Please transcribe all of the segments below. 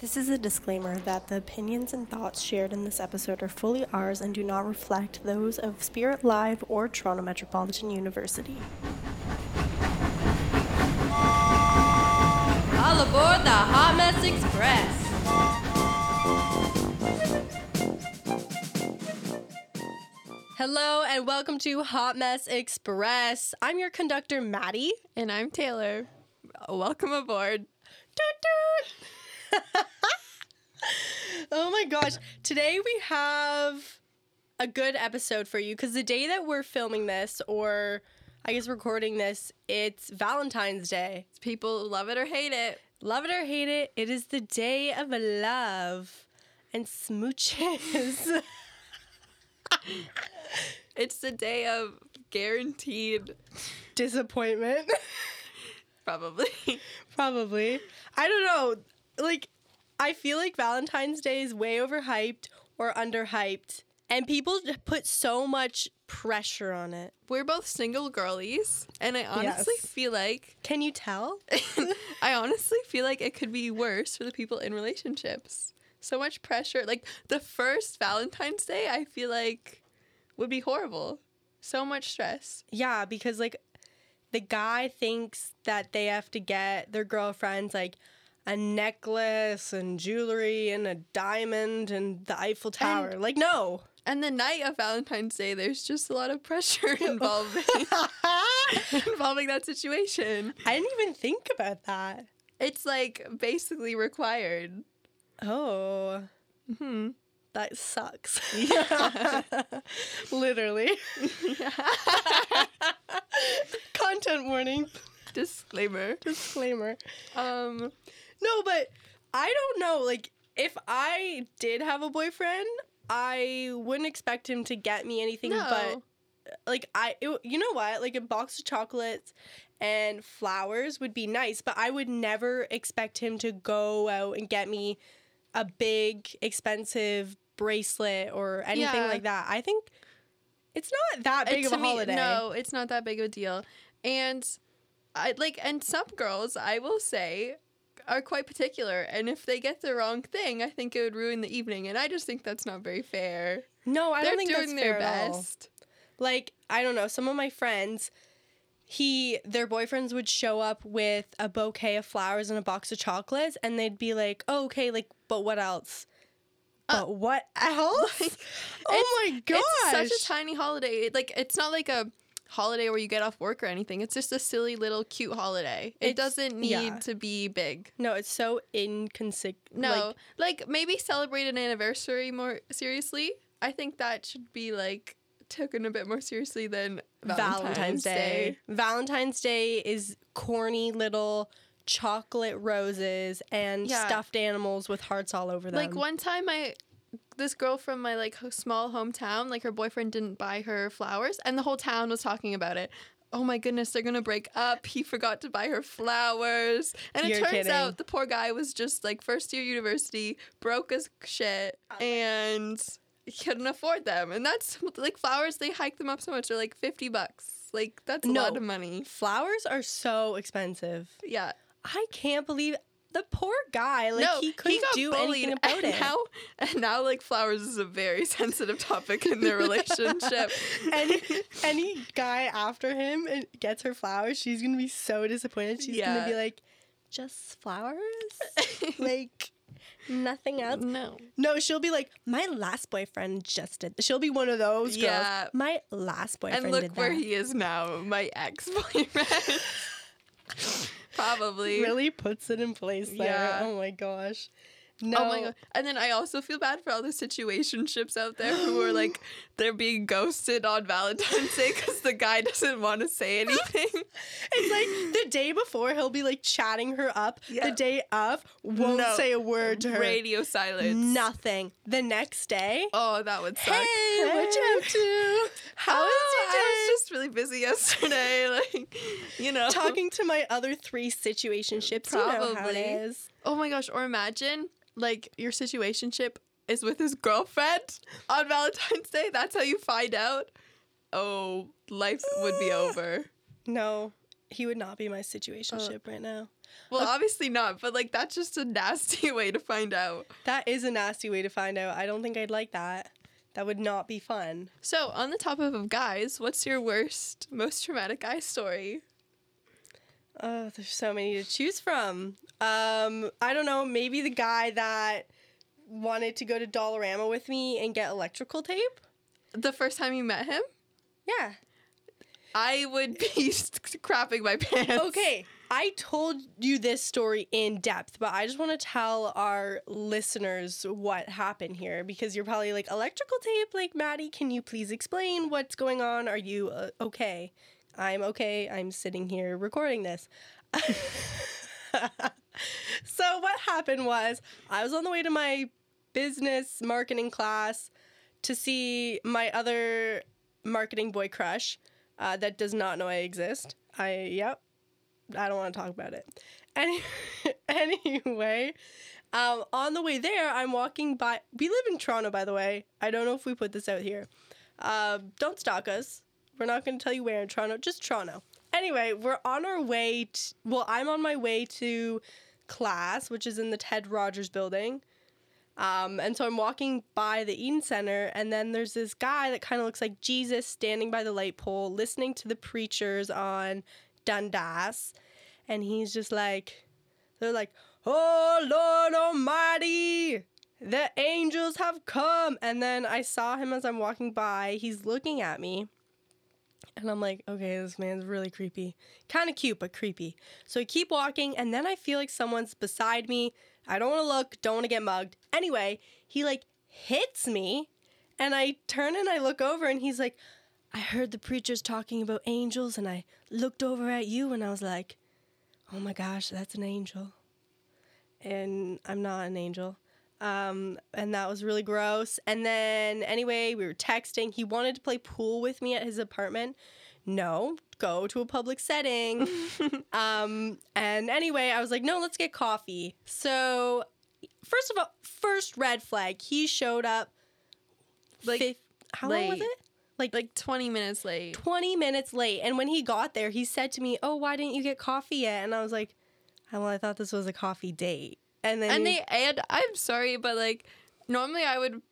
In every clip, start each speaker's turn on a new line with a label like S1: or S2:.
S1: This is a disclaimer that the opinions and thoughts shared in this episode are fully ours and do not reflect those of Spirit Live or Toronto Metropolitan University.
S2: All aboard the Hot Mess Express. Hello and welcome to Hot Mess Express. I'm your conductor, Maddie.
S3: And I'm Taylor. Welcome aboard.
S2: Toot toot. oh my gosh. Today we have a good episode for you because the day that we're filming this, or I guess recording this, it's Valentine's Day.
S3: People love it or hate it.
S2: Love it or hate it, it is the day of love and smooches.
S3: It's the day of guaranteed,
S2: Disappointment.
S3: probably.
S2: Probably. I don't know. Like, I feel like Valentine's Day is way overhyped or underhyped, and people put so much pressure on it.
S3: We're both single girlies, and I honestly
S2: Yes.
S3: feel like
S2: Can you tell?
S3: I honestly feel like it could be worse for the people in relationships. So much pressure. Like the first Valentine's Day, I feel like would be horrible. So much stress.
S2: yeah, because like the guy thinks that they have to get their girlfriends like a necklace and jewelry and a diamond and the Eiffel Tower. like, no.
S3: And the night of Valentine's Day, there's just a lot of pressure involving involving that situation.
S2: I didn't even think about that.
S3: It's like basically required.
S2: Oh.
S3: Hmm.
S2: That sucks. Yeah. Literally. Content warning.
S3: Disclaimer.
S2: Disclaimer.
S3: Um.
S2: No, but I don't know. Like, if I did have a boyfriend, I wouldn't expect him to get me anything
S3: No.
S2: but uh, like I it, you know what? Like a box of chocolates and flowers would be nice, but I would never expect him to go out and get me a big expensive bracelet or anything
S3: Yeah.
S2: like that. I think it's not that big of a
S3: me,
S2: holiday.
S3: No, it's not that big of a deal. And I like and some girls, I will say, are quite particular. And if they get the wrong thing, I think it would ruin the evening. And I just think that's not very fair.
S2: No, I
S3: They're
S2: don't think
S3: doing
S2: that's
S3: their
S2: fair at all.
S3: best.
S2: like I don't know, some of my friends, he their boyfriends would show up with a bouquet of flowers and a box of chocolates, and they'd be like, oh, "Okay, like, but what else?
S3: Uh,
S2: But what else? oh my gosh!
S3: It's such a tiny holiday. Like it's not like a holiday where you get off work or anything. It's just a silly little cute holiday. It
S2: It's-
S3: doesn't need
S2: yeah.
S3: to be big.
S2: no, it's so inconsequential.
S3: No, like, maybe celebrate an anniversary more seriously. I think that should be like taken a bit more seriously than Valentine's,
S2: Valentine's Day.
S3: Day.
S2: Valentine's Day is corny little chocolate roses and
S3: Yeah.
S2: stuffed animals with hearts all over them.
S3: Like one time, I this girl from my like small hometown, like her boyfriend didn't buy her flowers, and the whole town was talking about it. Oh my goodness, they're gonna break up. He forgot to buy her flowers, and it
S2: You're
S3: turns
S2: kidding.
S3: out the poor guy was just like first year university, broke as shit, oh and he couldn't afford them. And that's like flowers. They hike them up so much. They're like fifty bucks. Like that's a lot of money.
S2: flowers are so expensive.
S3: Yeah.
S2: I can't believe the poor guy. Like
S3: no,
S2: he couldn't
S3: got
S2: do anything about
S3: and
S2: it.
S3: Now, and now, like flowers is a very sensitive topic in their relationship.
S2: any any guy after him and gets her flowers, she's gonna be so disappointed. She's gonna be like, just flowers, like nothing else.
S3: no,
S2: No, she'll be like, my last boyfriend just did. She'll be one of those girls.
S3: Yeah.
S2: My last boyfriend
S3: and look
S2: did
S3: where he is now, my ex boyfriend. Probably.
S2: really puts it in place there.
S3: Yeah.
S2: Oh my gosh. No.
S3: Oh my god! And then I also feel bad for all the situationships out there who are like they're being ghosted on Valentine's Day because the guy doesn't want to say anything.
S2: It's like the day before he'll be like chatting her up. The day of won't
S3: No.
S2: say a word to her.
S3: Radio silence.
S2: Nothing. The next day,
S3: Oh, that would suck.
S2: hey, what you up to? How was
S3: Oh,
S2: your day?
S3: I was just really busy yesterday. Like, you know,
S2: Talking to my other three situationships. You know
S3: Probably. Oh my gosh! Or imagine like your situationship is with his girlfriend on Valentine's Day. That's how you find out. Oh, life would be over.
S2: No, he would not be my situationship right now.
S3: Well, obviously not, but like that's just a nasty way to find out.
S2: That is a nasty way to find out. I don't think I'd like that. That would not be fun.
S3: So, on the topic of guys, what's your worst, most traumatic guy story?
S2: Oh, there's so many to choose from. Um, I don't know. Maybe the guy that wanted to go to Dollarama with me and get electrical tape.
S3: The first time you met him?
S2: Yeah.
S3: I would be crapping my pants.
S2: Okay. I told you this story in depth, but I just want to tell our listeners what happened here because you're probably like, electrical tape? Like, Maddie, can you please explain what's going on? Are you uh, okay? I'm okay. I'm sitting here recording this. so, what happened was I was on the way to my business marketing class to see my other marketing boy crush uh, that does not know I exist. I, yep, I don't want to talk about it. Any, anyway, um, on the way there, I'm walking by. We live in Toronto, by the way. I don't know if we put this out here. Uh, don't stalk us. We're not going to tell you where in Toronto, just Toronto. Anyway, we're on our way. To, well, I'm on my way to class, which is in the Ted Rogers building. Um, and so I'm walking by the Eaton Centre, and then there's this guy that kind of looks like Jesus standing by the light pole, listening to the preachers on Dundas. And he's just like, they're like, Oh Lord Almighty, the angels have come. And then I saw him as I'm walking by. He's looking at me. And I'm like, okay, this man's really creepy. Kind of cute, but creepy. So I keep walking, and then I feel like someone's beside me. I don't want to look, don't want to get mugged. Anyway, he like hits me, and I turn and I look over, and he's like, I heard the preachers talking about angels, and I looked over at you, and I was like, oh my gosh, that's an angel. And I'm not an angel. Um, and that was really gross. And then, anyway, we were texting. He wanted to play pool with me at his apartment. No, go to a public setting. um, and anyway, I was like, no, let's get coffee. So, first of all, first red flag, he showed up.
S3: Like,
S2: fif- how long was
S3: late.
S2: it? Like,
S3: Like 20 minutes late.
S2: 20 minutes late. And when he got there, he said to me, Oh, why didn't you get coffee yet? And I was like, Well, I thought this was a coffee date. And then
S3: And they and I'm sorry, but like normally I would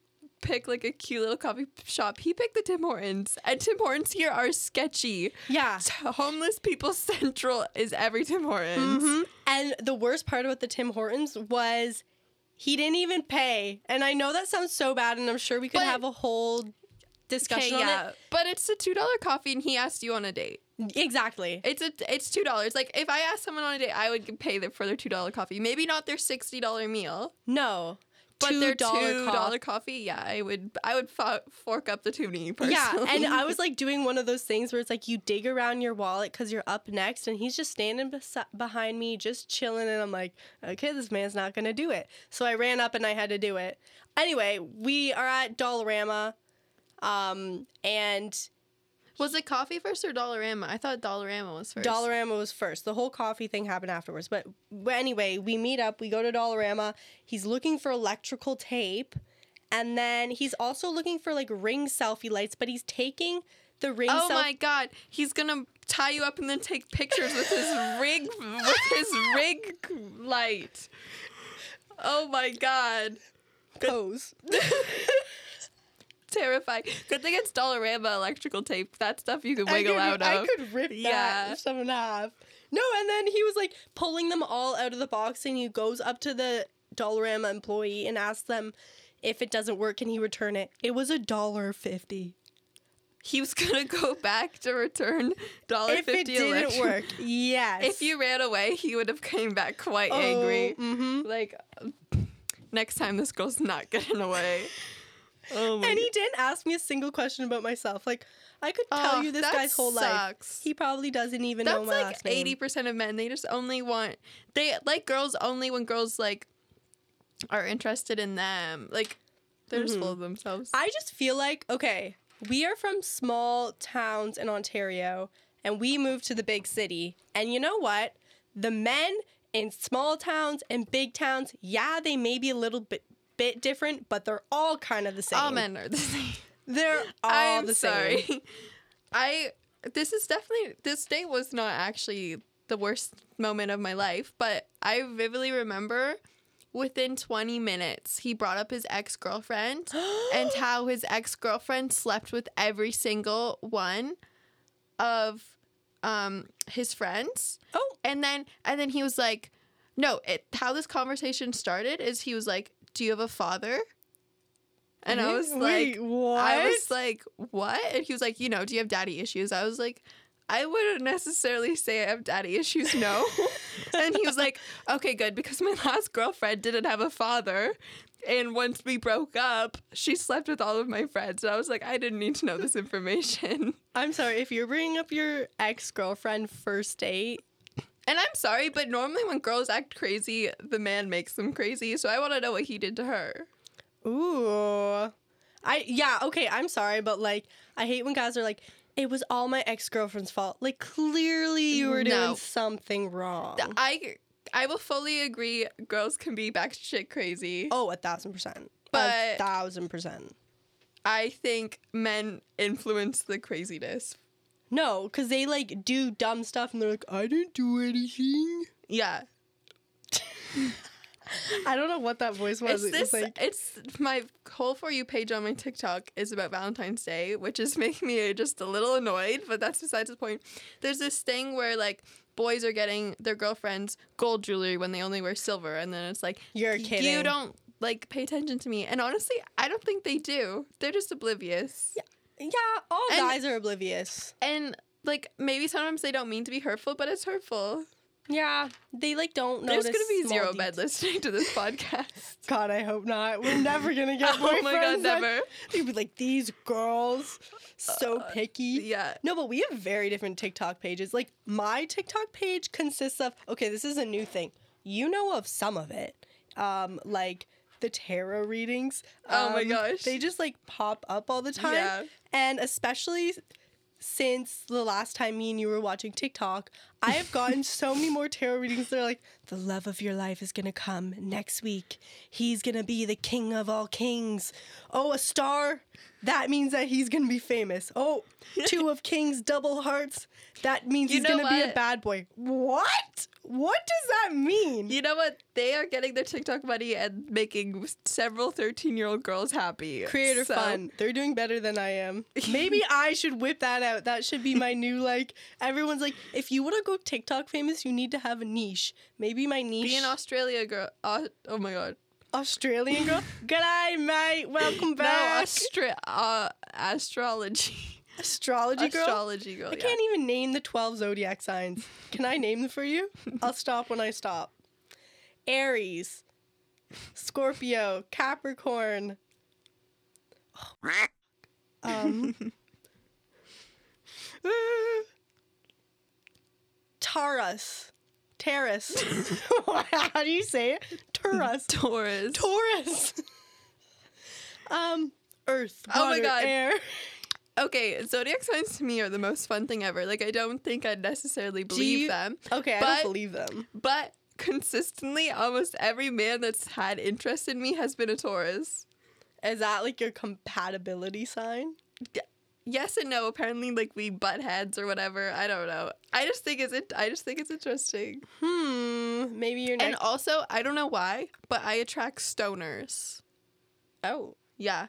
S3: pick like a cute little coffee shop. He picked the Tim Hortons, and Tim Hortons here are sketchy.
S2: yeah.
S3: Homeless people central is every Tim Hortons.
S2: Mhm. And the worst part about the Tim Hortons was he didn't even pay. And I know that sounds so bad, and I'm sure we could
S3: But-
S2: have a whole
S3: Okay,
S2: discussion
S3: yeah, but it's a two dollar coffee, and he asked you on a date.
S2: Exactly.
S3: It's a it's two dollars. Like if I asked someone on a date, I would pay them for their two dollar coffee. Maybe not their sixty dollar meal,
S2: No.
S3: but their two
S2: $2
S3: coffee. Yeah, I would I would fo- fork up the toonie. Personally.
S2: Yeah, and I was like doing one of those things where it's like you dig around your wallet because you're up next, and he's just standing besi- behind me, just chilling, and I'm like, okay, this man's not gonna do it. So I ran up and I had to do it. Anyway, we are at Dollarama, um, and
S3: Was it coffee first or Dollarama? I thought Dollarama was first.
S2: Dollarama was first. The whole coffee thing happened afterwards. But but anyway, we meet up. We go to Dollarama. He's looking for electrical tape, and then he's also looking for like ring selfie lights. But he's taking the ring.
S3: Oh
S2: self-
S3: my god, he's gonna tie you up and then take pictures with his rig with his rig light. Oh my god,
S2: pose.
S3: terrifying. Good thing it's Dollarama electrical tape. That stuff you can wiggle
S2: I
S3: out
S2: could,
S3: of.
S2: I could rip
S3: Yeah.
S2: that some and a half. No, and then he was like pulling them all out of the box, and he goes up to the Dollarama employee and asks them if it doesn't work, can he return it? It was a dollar fifty.
S3: He was gonna go back to return dollar fifty.
S2: If it didn't work, yes.
S3: If you ran away, he would have came back quite angry.
S2: Mm-hmm.
S3: Like next time, this girl's not getting away. Oh my
S2: And he didn't ask me a single question about myself. Like I could tell
S3: Oh,
S2: you this guy's whole life. He probably doesn't even know my
S3: like
S2: last name.
S3: eighty percent of men. They just only want they like girls only when girls like are interested in them. Like they're just full mm-hmm. of themselves.
S2: I just feel like okay, we are from small towns in Ontario, and we moved to the big city. And you know what? The men in small towns and big towns, yeah, they may be a little bit bit different, but they're all kind of the same.
S3: All men are the same.
S2: They're all the same.
S3: I'm
S2: the
S3: sorry.
S2: same.
S3: I this is definitely this date was not actually the worst moment of my life, but I vividly remember within 20 minutes he brought up his ex-girlfriend and how his ex-girlfriend slept with every single one of um his friends.
S2: Oh.
S3: And then and then he was like no, it how this conversation started is he was like, "Do you have a father?" And I was
S2: Wait,
S3: like,
S2: what?
S3: I was like, what? And he was like, you know, do you have daddy issues? I was like, I wouldn't necessarily say I have daddy issues, no. and he was like, okay, good, because my last girlfriend didn't have a father. And once we broke up, she slept with all of my friends. And I was like, I didn't need to know this information.
S2: I'm sorry if you're bringing up your ex girlfriend first date.
S3: And I'm sorry, but normally when girls act crazy, the man makes them crazy. So I want to know what he did to her.
S2: Ooh. I yeah, okay, I'm sorry, but like I hate when guys are like, it was all my ex girlfriend's fault. Like clearly you were doing
S3: No.
S2: something wrong.
S3: I I will fully agree. Girls can be back shit crazy.
S2: oh, a thousand percent. a
S3: But-
S2: thousand percent.
S3: I think men influence the craziness.
S2: No, because they like do dumb stuff and they're like, I didn't do anything.
S3: Yeah,
S2: I don't know what that voice was.
S3: it's
S2: It was
S3: this.
S2: like
S3: it's my whole for you page on my TikTok is about Valentine's Day, which is making me just a little annoyed. But that's besides the point. There's this thing where like boys are getting their girlfriends gold jewelry when they only wear silver, and then it's like
S2: You're
S3: "Y-
S2: kidding."
S3: You don't like pay attention to me, and honestly, I don't think they do. They're just oblivious.
S2: Yeah, all
S3: And-
S2: guys are oblivious.
S3: And like maybe sometimes they don't mean to be hurtful, but it's hurtful.
S2: Yeah, they like don't
S3: know.
S2: There's
S3: gonna be zero
S2: details.
S3: men listening to this podcast.
S2: God, I hope not. We're never gonna get
S3: oh my god, never.
S2: They'd be like these girls, so picky.
S3: Yeah.
S2: No, but we have very different TikTok pages. Like my TikTok page consists of okay, this is a new thing. You know of some of it, um, like the tarot readings.
S3: Oh my
S2: Um,
S3: gosh.
S2: they just like pop up all the time,
S3: Yeah.
S2: and especially since the last time me and you were watching TikTok, I have gotten so many more tarot readings. They're like, the love of your life is gonna come next week. He's gonna be the king of all kings. Oh, a star. That means that he's gonna be famous. Oh, two of kings, double hearts. That means
S3: You
S2: he's gonna be a bad boy. What? What does that mean?
S3: You know what? They are getting their TikTok money and making several 13 year old girls happy.
S2: Creator
S3: So-
S2: fun. They're doing better than I am. Maybe I should whip that out. That should be my new like. Everyone's like, if you want to go TikTok famous, you need to have a niche. Maybe my niche.
S3: Be an Australia girl. Uh, oh my god.
S2: Australian girl. G'day, mate. Welcome
S3: No,
S2: back.
S3: astra- uh, astrology.
S2: Astrology girl.
S3: Astrology girl.
S2: I
S3: yeah.
S2: can't even name the 12 zodiac signs. Can I name them for you? I'll stop when I stop. Aries, Scorpio, Capricorn. Um, Taurus. Taurus. How do you say it? Taurus.
S3: Taurus.
S2: Taurus. um, Earth.
S3: Oh my God.
S2: Air.
S3: Okay, zodiac signs to me are the most fun thing ever. Like, I don't think I'd necessarily believe
S2: you-
S3: them.
S2: Okay, I
S3: But-
S2: don't believe them.
S3: But consistently, almost every man that's had interest in me has been a Taurus.
S2: Is that like your compatibility sign?
S3: Yes and no. Apparently, like we butt heads or whatever. I don't know. I just think it's it. I just think it's interesting.
S2: Hmm. Maybe you're
S3: not
S2: And
S3: also, I don't know why, but I attract stoners.
S2: oh.
S3: Yeah,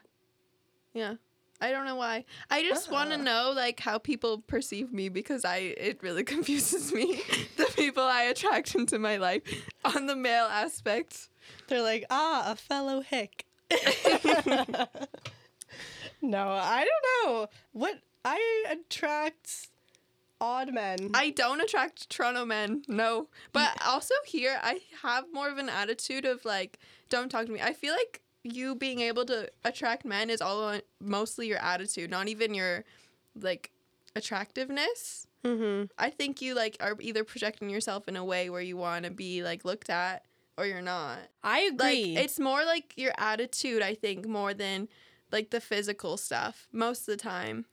S3: yeah. I don't know why. I just want to
S2: Ah.
S3: know like how people perceive me because I it really confuses me the people I attract into my life on the male aspect.
S2: They're like, ah, a fellow hick. no, I don't know. What I attract odd men.
S3: I don't attract Toronto men, no. But also here, I have more of an attitude of like, don't talk to me. I feel like you being able to attract men is all on, mostly your attitude, not even your like attractiveness.
S2: mm-hmm.
S3: I think you like are either projecting yourself in a way where you want to be like looked at or you're not.
S2: I
S3: Like
S2: agree.
S3: it's more like your attitude, I think, more than like the physical stuff most of the time.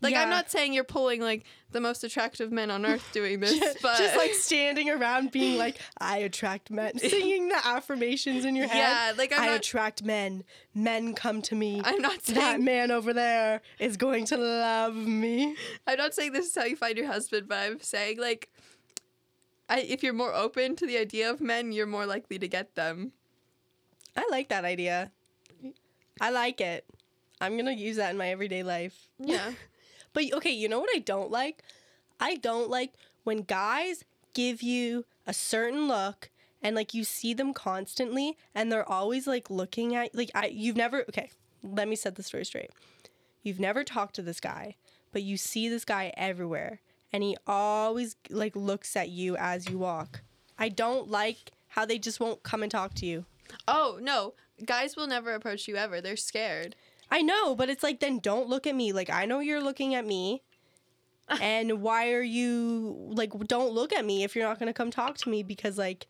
S3: Like I'm not saying you're pulling like the most attractive men on earth doing this,
S2: just,
S3: but
S2: just like standing around being like, I attract men, singing the affirmations in your head.
S3: yeah, like I'm
S2: I
S3: not
S2: attract men. Men come to me.
S3: I'm not saying that
S2: man over there is going to love me.
S3: I'm not saying this is how you find your husband, but I'm saying like I, if you're more open to the idea of men, you're more likely to get them.
S2: I like that idea. I like it. I'm gonna use that in my everyday life.
S3: Yeah.
S2: But okay, you know what I don't like? I don't like when guys give you a certain look and like you see them constantly and they're always like looking at like I you've never okay, let me set the story straight. You've never talked to this guy, but you see this guy everywhere and he always like looks at you as you walk. I don't like how they just won't come and talk to you.
S3: oh no, guys will never approach you ever. They're scared.
S2: I know, but it's like then don't look at me. Like I know you're looking at me. and why are you like don't look at me if you're not going to come talk to me because like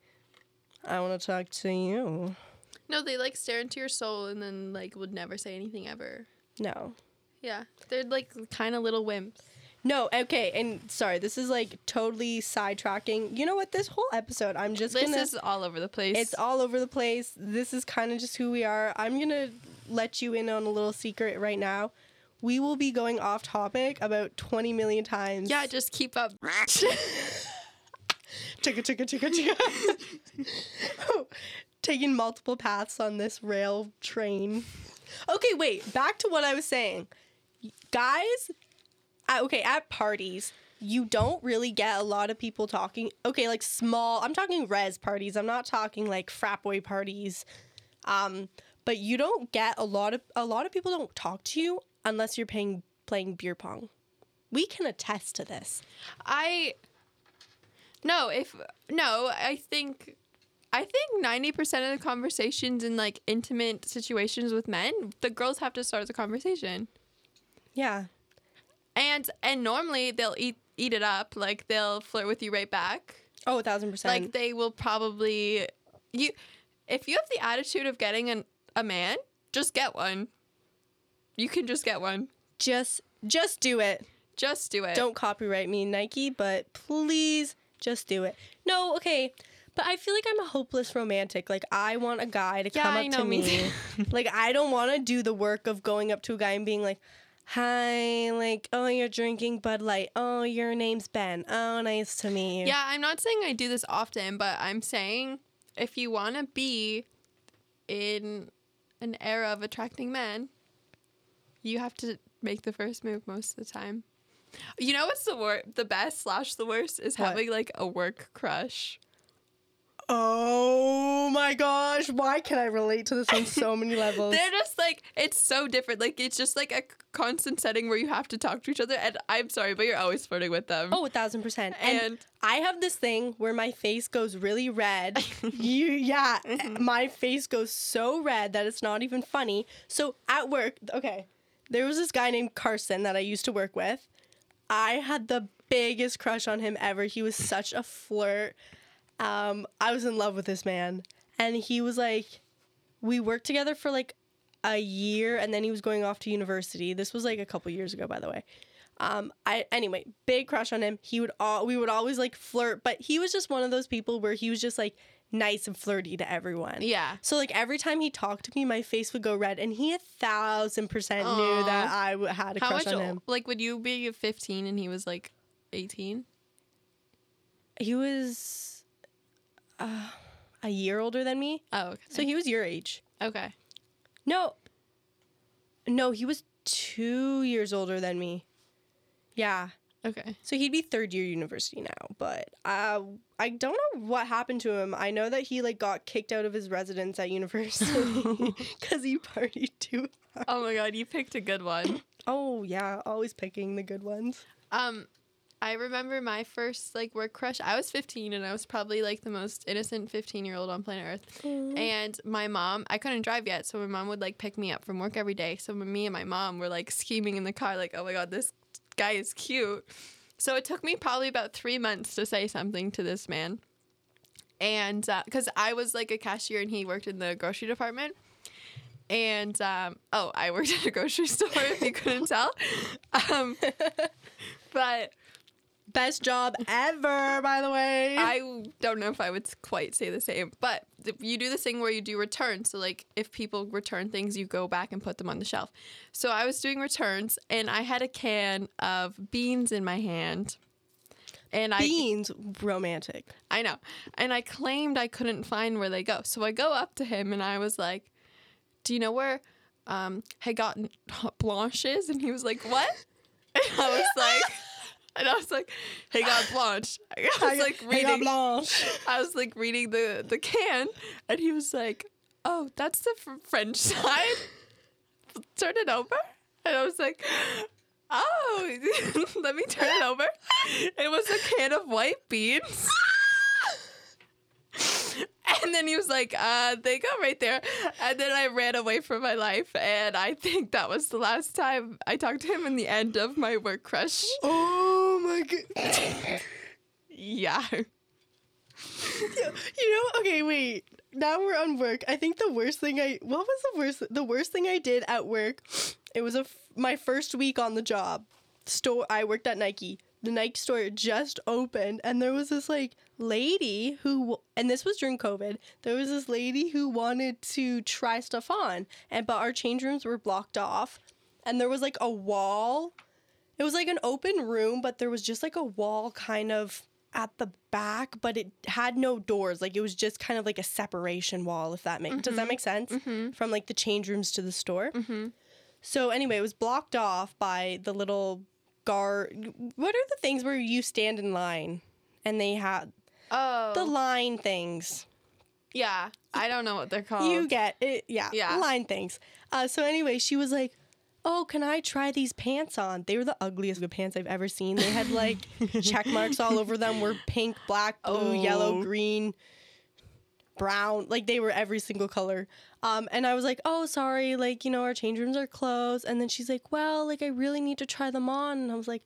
S2: I want to talk to you.
S3: No, they like stare into your soul and then like would never say anything ever.
S2: No.
S3: Yeah, they're like kind of little wimps.
S2: No, okay, and sorry, this is like totally sidetracking. You know what? This whole episode, I'm just
S3: This
S2: gonna.
S3: is all over the place.
S2: it's all over the place. This is kind of just who we are. I'm gonna let you in on a little secret right now. We will be going off topic about 20 million times.
S3: yeah, just keep up.
S2: chicka chicka chicka chicka. Taking multiple paths on this rail train. Okay, wait. Back to what I was saying. Guys, okay, at parties, you don't really get a lot of people talking. Okay, like small. I'm talking res parties. I'm not talking like frat boy parties. Um, but you don't get a lot of a lot of people don't talk to you unless you're paying playing beer pong. We can attest to this.
S3: I no, if no, I think I think ninety percent of the conversations in like intimate situations with men, the girls have to start the conversation,
S2: Yeah.
S3: and and normally they'll eat eat it up, like they'll flirt with you right back.
S2: Oh, a thousand percent.
S3: Like they will probably you if you have the attitude of getting an, a man, just get one. You can just get one.
S2: just just do it.
S3: Just do it.
S2: Don't copyright me, Nike, but please just do it. No, okay. But I feel like I'm a hopeless romantic. Like I want a guy to
S3: Yeah,
S2: come up
S3: know,
S2: to
S3: me
S2: me. like I don't want to do the work of going up to a guy and being like, "Hi, like, oh, you're drinking Bud Light. Oh, your name's Ben. Oh, nice to meet you."
S3: Yeah, I'm not saying I do this often, but I'm saying if you want to be in an era of attracting men, you have to make the first move most of the time. You know what's the wor- the best slash the worst is
S2: What?
S3: having like a work crush.
S2: Oh my gosh, why can I relate to this on so many levels?
S3: They're just like it's so different. Like it's just like a constant setting where you have to talk to each other. And I'm sorry, but you're always flirting with them.
S2: Oh, a thousand percent. And,
S3: And-
S2: I have this thing where my face goes really red. you, yeah, my face goes so red that it's not even funny. So at work, okay, there was this guy named Carson that I used to work with. I had the biggest crush on him ever. He was such a flirt. Um, I was in love with this man, and he was like, we worked together for like a year, and then he was going off to university. This was like a couple years ago, by the way. Um, I anyway, big crush on him. He would all we would always like flirt, but he was just one of those people where he was just like nice and flirty to everyone.
S3: Yeah.
S2: So like every time he talked to me, my face would go red, and he a thousand percent knew that I w- had a
S3: How
S2: crush
S3: much?
S2: on him.
S3: Like, would you be 15 and he was like 18?
S2: He was uh, a year older than me,
S3: Oh, okay.
S2: so he was your age.
S3: okay.
S2: No, no, he was two years older than me. Yeah.
S3: Okay.
S2: So he'd be third year university now, but uh, I don't know what happened to him. I know that he like got kicked out of his residence at university because he partied too. hard.
S3: Oh my god, you picked a good one.
S2: Oh yeah, always picking the good ones.
S3: Um, I remember my first like work crush. I was 15 and I was probably like the most innocent 15 year old on planet Earth. And my mom, I couldn't drive yet, so my mom would like pick me up from work every day. So me and my mom were like scheming in the car, like, oh my god, this guy is cute. So it took me probably about three months to say something to this man. And because I was like a cashier and he worked in the grocery department. And um, oh, I worked at a grocery store if you couldn't tell. Um, but
S2: Best job ever, by the way.
S3: I don't know if I would quite say the same, but you do this thing where you do returns. So, like, if people return things, you go back and put them on the shelf. So, I was doing returns and I had a can of beans in my hand. And I
S2: Beans, romantic.
S3: I know. And I claimed I couldn't find where they go. So I go up to him and I was like, Do you know where um Hagot Blanche is? And he was like, What? And I was like and I was like, Hagot Blanche. I was like reading.
S2: Hey, Blanche.
S3: I was like reading the the can and he was like, Oh, that's the fr- French side. Turn it over. And I was like, Oh, let me turn it over. It was a can of white beans. And then he was like, uh, they go right there. And then I ran away from my life. And I think that was the last time I talked to him in the end of my work crush.
S2: Oh my god.
S3: Yeah.
S2: You know, okay, wait. Now we're on work. I think the worst thing I what was the worst the worst thing I did at work? It was a f- my first week on the job. Store I worked at Nike. The Nike store just opened and there was this like lady who and this was during COVID. There was this lady who wanted to try stuff on and but our change rooms were blocked off and there was like a wall. It was like an open room, but there was just like a wall kind of at the back, but it had no doors. Like it was just kind of like a separation wall, if that makes does that mm-hmm. make sense? Mm-hmm. From like the change rooms to the store. Mm-hmm. So anyway, it was blocked off by the little guard. What are the things where you stand in line and they have
S3: Oh.
S2: the line things?
S3: yeah. I don't know what they're called.
S2: You get it, yeah,
S3: Yeah.
S2: line things. Uh, so anyway, she was like, "Oh, can I try these pants on?" They were the ugliest pants I've ever seen. They had like check marks all over them. Were pink, black, blue, yellow,
S3: Oh.
S2: green, brown. Like they were every single color. Um, and I was like, "Oh, sorry, like you know our change rooms are closed." And then she's like, "Well, like I really need to try them on." And I was like.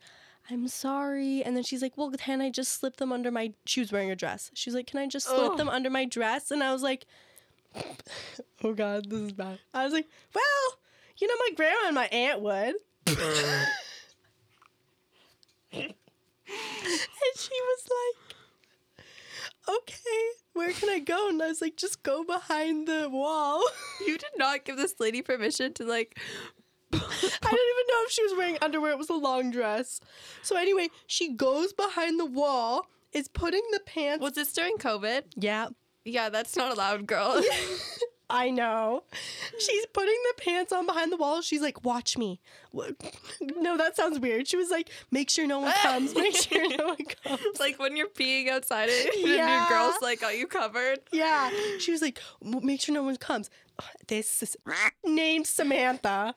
S2: I'm sorry. And then she's like, Well, can I just slip them under my she was wearing a dress. She's like, Can I just slip
S3: Ugh.
S2: them under my dress? And I was like, Oh god, this is bad. I was like, Well, you know, my grandma and my aunt would. and she was like, Okay, where can I go? And I was like, just go behind the wall.
S3: You did not give this lady permission to like.
S2: I didn't even know if she was wearing underwear. It was a long dress. So anyway, she goes behind the wall, is putting the pants.
S3: Was this during COVID?
S2: yeah,
S3: Yeah, that's not allowed, girl.
S2: I know. She's putting the pants on behind the wall. She's like, "Watch me." What? No, that sounds weird. She was like, "Make sure no one comes. Make sure no one comes."
S3: It's like when you're peeing outside it, and
S2: Yeah.
S3: your girl's like, got you covered.
S2: Yeah. She was like, make sure no one comes. This is named Samantha.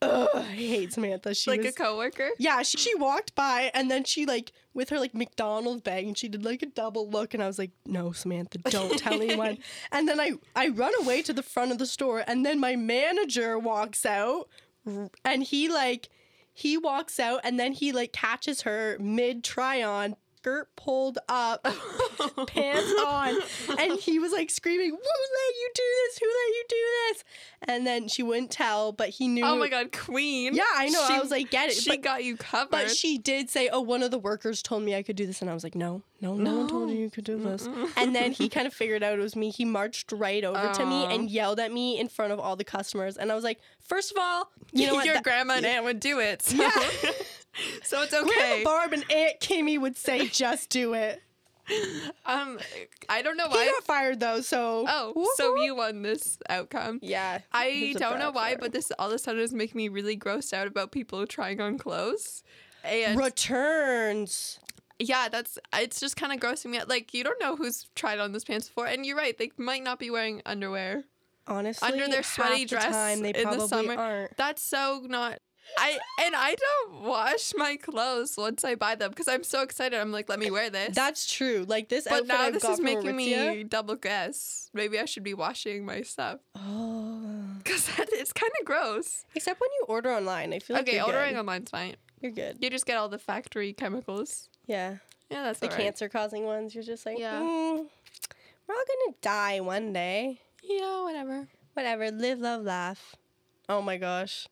S2: Ugh, I hate Samantha. She
S3: Like
S2: was,
S3: a coworker.
S2: yeah, she, she walked by and then she like with her like McDonald's bag and she did like a double look and I was like, no, Samantha, don't tell anyone. And then I I run away to the front of the store and then my manager walks out and he like he walks out and then he like catches her mid try on skirt pulled up pants on and he was like screaming who let you do this who let you do this and then she wouldn't tell but he knew
S3: Oh my god, queen.
S2: Yeah, I know. I
S3: She-
S2: was like, get it.
S3: She
S2: But-
S3: got you covered.
S2: but she did say, "Oh, one of the workers told me I could do this," and I was like, "No, no, no, no one told you you could do this." And then he kind of figured out it was me. He marched right over to me and yelled at me in front of all the customers, and I was like, first of all, you know what?
S3: Your
S2: That-
S3: grandma and aunt would do it. So,
S2: Yeah.
S3: so it's
S2: Grandma
S3: okay.
S2: Barb and Aunt Kimmy would say, "Just do it."
S3: um, I don't know why.
S2: He got fired though, so
S3: Oh, so
S2: Woohoo.
S3: you won this outcome.
S2: yeah.
S3: I don't know why, but this all of a sudden is making me really grossed out about people trying on clothes. And
S2: returns.
S3: yeah, that's it's just kind of grossing me out. Like you don't know who's tried on those pants before, and you're right, they might not be wearing underwear.
S2: Honestly,
S3: Under their sweaty
S2: the
S3: dress
S2: time
S3: in the summer.
S2: aren't.
S3: That's so not. I and I don't wash my clothes once I buy them because I'm so excited. I'm like, let me wear this.
S2: That's true. Like this
S3: but now
S2: I've
S3: this is making
S2: Aritzia-
S3: me double guess. Maybe I should be washing my stuff
S2: Oh.
S3: because it's kind of gross.
S2: Except when you order online, I feel like
S3: okay, ordering
S2: good.
S3: online's fine.
S2: You're good.
S3: You just get all the factory chemicals.
S2: Yeah,
S3: Yeah, that's
S2: the cancer-causing ones. You're just like,
S3: Yeah.
S2: "Mm, we're all gonna die one day.
S3: Yeah, whatever.
S2: Whatever. Live, love, laugh. Oh my gosh.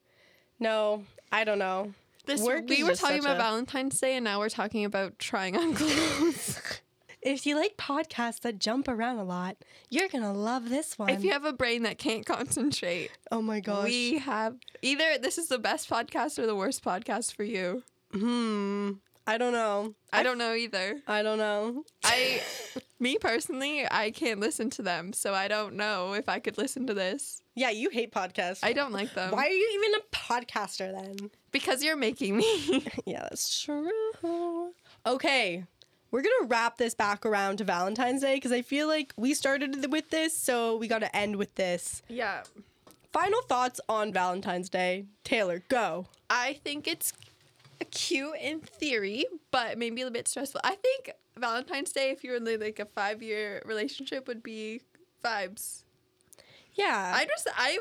S2: No, I don't know.
S3: This
S2: Work
S3: we were talking about
S2: a-
S3: Valentine's Day, and now we're talking about trying on clothes.
S2: If you like podcasts that jump around a lot, you're gonna love this one.
S3: if you have a brain that can't concentrate,
S2: oh my gosh.
S3: we have either this is the best podcast or the worst podcast for you.
S2: hmm. I don't know.
S3: I don't know either.
S2: I don't know.
S3: I, me personally, I can't listen to them, so I don't know if I could listen to this.
S2: Yeah, you hate podcasts.
S3: I don't like them.
S2: Why are you even a podcaster then?
S3: Because you're making me.
S2: Yeah, that's true. Okay, we're gonna wrap this back around to Valentine's Day because I feel like we started with this, so we got to end with this.
S3: yeah.
S2: Final thoughts on Valentine's Day. Taylor, go.
S3: I think it's cute in theory, but maybe a bit stressful. I think Valentine's Day, if you're in like a five year relationship, would be vibes.
S2: Yeah,
S3: I just I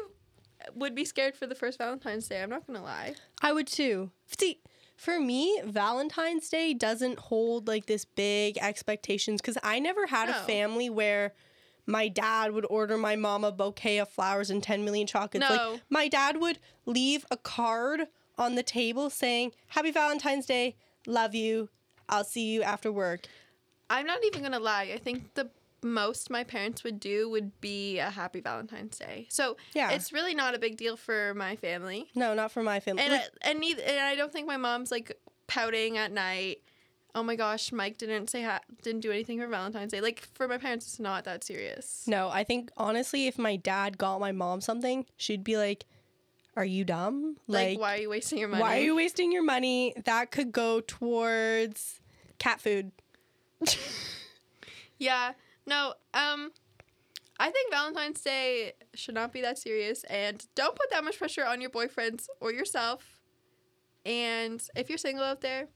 S3: would be scared for the first Valentine's Day. I'm not gonna lie.
S2: I would too. See, for me, Valentine's Day doesn't hold like this big expectations because I never had a family where my dad would order my mom a bouquet of flowers and 10 million chocolates.
S3: No.
S2: Like, my dad would leave a card on the table saying, Happy Valentine's Day, love you, I'll see you after work.
S3: I'm not even gonna lie. I think the most my parents would do would be a happy Valentine's Day. So
S2: Yeah.
S3: it's really not a big deal for my family.
S2: No, not for my family.
S3: And
S2: Like,
S3: I, and neither, and I don't think my mom's like pouting at night. Oh my gosh, Mike didn't say ha- didn't do anything for Valentine's Day. Like for my parents, it's not that serious.
S2: no, I think honestly, if my dad got my mom something, she'd be like, Are you dumb?
S3: Like, why are you wasting your money?
S2: Why are you wasting your money? That could go towards cat food.
S3: Yeah. No. Um. I think Valentine's Day should not be that serious, and don't put that much pressure on your boyfriends or yourself. And if you're single out there,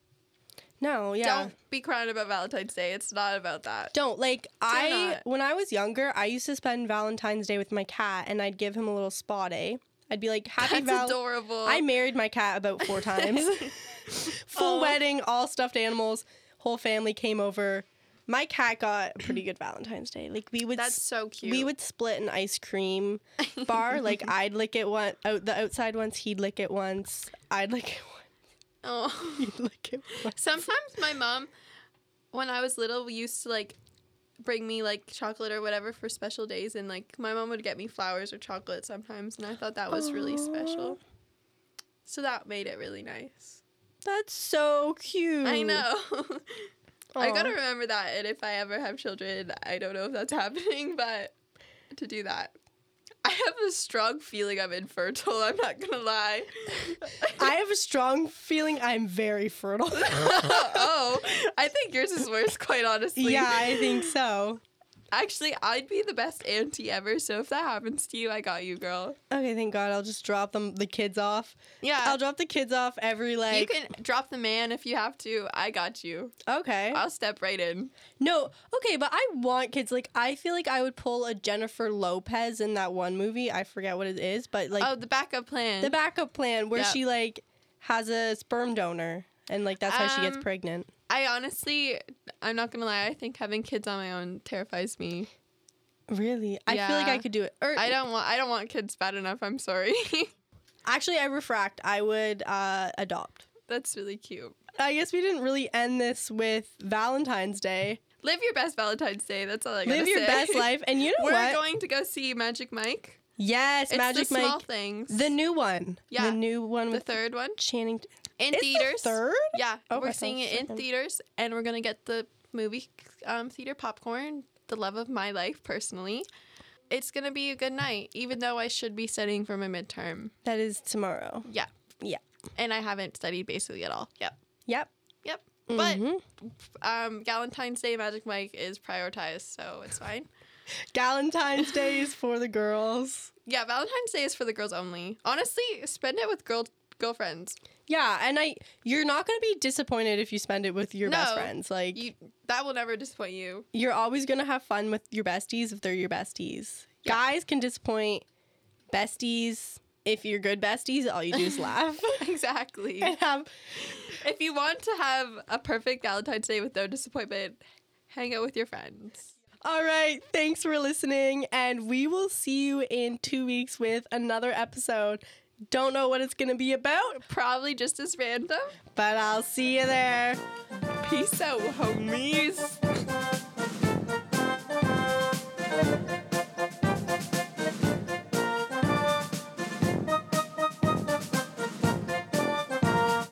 S2: No, yeah.
S3: don't be crying about Valentine's Day. It's not about that.
S2: Don't like I
S3: not.
S2: when I was younger, I used to spend Valentine's Day with my cat and I'd give him a little spa day. I'd be like, Happy
S3: That's
S2: Val
S3: adorable.
S2: I married my cat about four times. Full
S3: Oh.
S2: wedding, all stuffed animals, whole family came over. My cat got a pretty good Valentine's Day. Like we would
S3: That's so cute.
S2: we would split an ice cream bar. like I'd lick it one out the outside once, he'd lick it once. I'd lick it
S3: Oh.
S2: once, he'd lick it once.
S3: Sometimes my mom, when I was little, we used to like bring me like chocolate or whatever for special days, and like my mom would get me flowers or chocolate sometimes, and I thought that was really special. So that made it really nice.
S2: That's so cute.
S3: I know. I gotta remember that, and if I ever have children, I don't know if that's happening, but to do that. I have a strong feeling I'm infertile, I'm not gonna lie.
S2: I have a strong feeling I'm very fertile.
S3: oh, I think yours is worse, quite honestly.
S2: yeah, I think so.
S3: Actually, I'd be the best auntie ever, so if that happens to you, I got you, girl.
S2: Okay, thank God. I'll just drop them the kids off.
S3: Yeah.
S2: I'll drop the kids off every like.
S3: you can drop the man if you have to. I got you.
S2: okay.
S3: I'll step right in.
S2: no, okay, but I want kids. Like, I feel like I would pull a Jennifer Lopez in that one movie. I forget what it is, but like
S3: oh, the backup plan.
S2: the backup plan where
S3: Yep.
S2: she like has a sperm donor and like that's how she gets
S3: Um,
S2: pregnant.
S3: I honestly, I'm not gonna lie. I think having kids on my own terrifies me.
S2: Really, I feel like I could do it. Or
S3: I don't want. I don't want kids bad enough. I'm sorry.
S2: actually, I refract. I would uh, adopt.
S3: That's really cute.
S2: I guess we didn't really end this with Valentine's Day.
S3: Live your best Valentine's Day. That's all I gotta
S2: Live your
S3: say.
S2: best life, and you know
S3: We're
S2: what?
S3: going to go see Magic Mike.
S2: yes,
S3: It's
S2: Magic
S3: the small
S2: Mike,
S3: things.
S2: the new one.
S3: Yeah,
S2: the new one
S3: the third one
S2: Channing.
S3: In
S2: It's the
S3: theaters.
S2: third?
S3: Yeah,
S2: Oh,
S3: we're seeing
S2: it
S3: it in
S2: second.
S3: theaters, and we're gonna get the movie um, theater popcorn. The love of my life, personally. It's gonna be a good night, even though I should be studying for my midterm.
S2: That is tomorrow.
S3: Yeah,
S2: Yeah.
S3: and I haven't studied basically at all. Yep,
S2: Yep.
S3: yep. But
S2: Mhm.
S3: um, Valentine's Day Magic Mike is prioritized, so it's fine.
S2: Valentine's Day is for the girls.
S3: Yeah, Valentine's Day is for the girls only. Honestly, spend it with girl girlfriends.
S2: Yeah, and I you're not gonna be disappointed if you spend it with your best friends. Like
S3: You that will never disappoint you.
S2: you're always gonna have fun with your besties if they're your besties.
S3: Yeah.
S2: Guys can disappoint besties. If you're good besties, all you do is laugh
S3: exactly.
S2: and have
S3: if you want to have a perfect Valentine's Day with no disappointment, hang out with your friends.
S2: All right, thanks for listening, and we will see you in two weeks with another episode. Don't know what it's gonna be about,
S3: Probably just as random.
S2: but I'll see you there.
S3: Peace out, homies.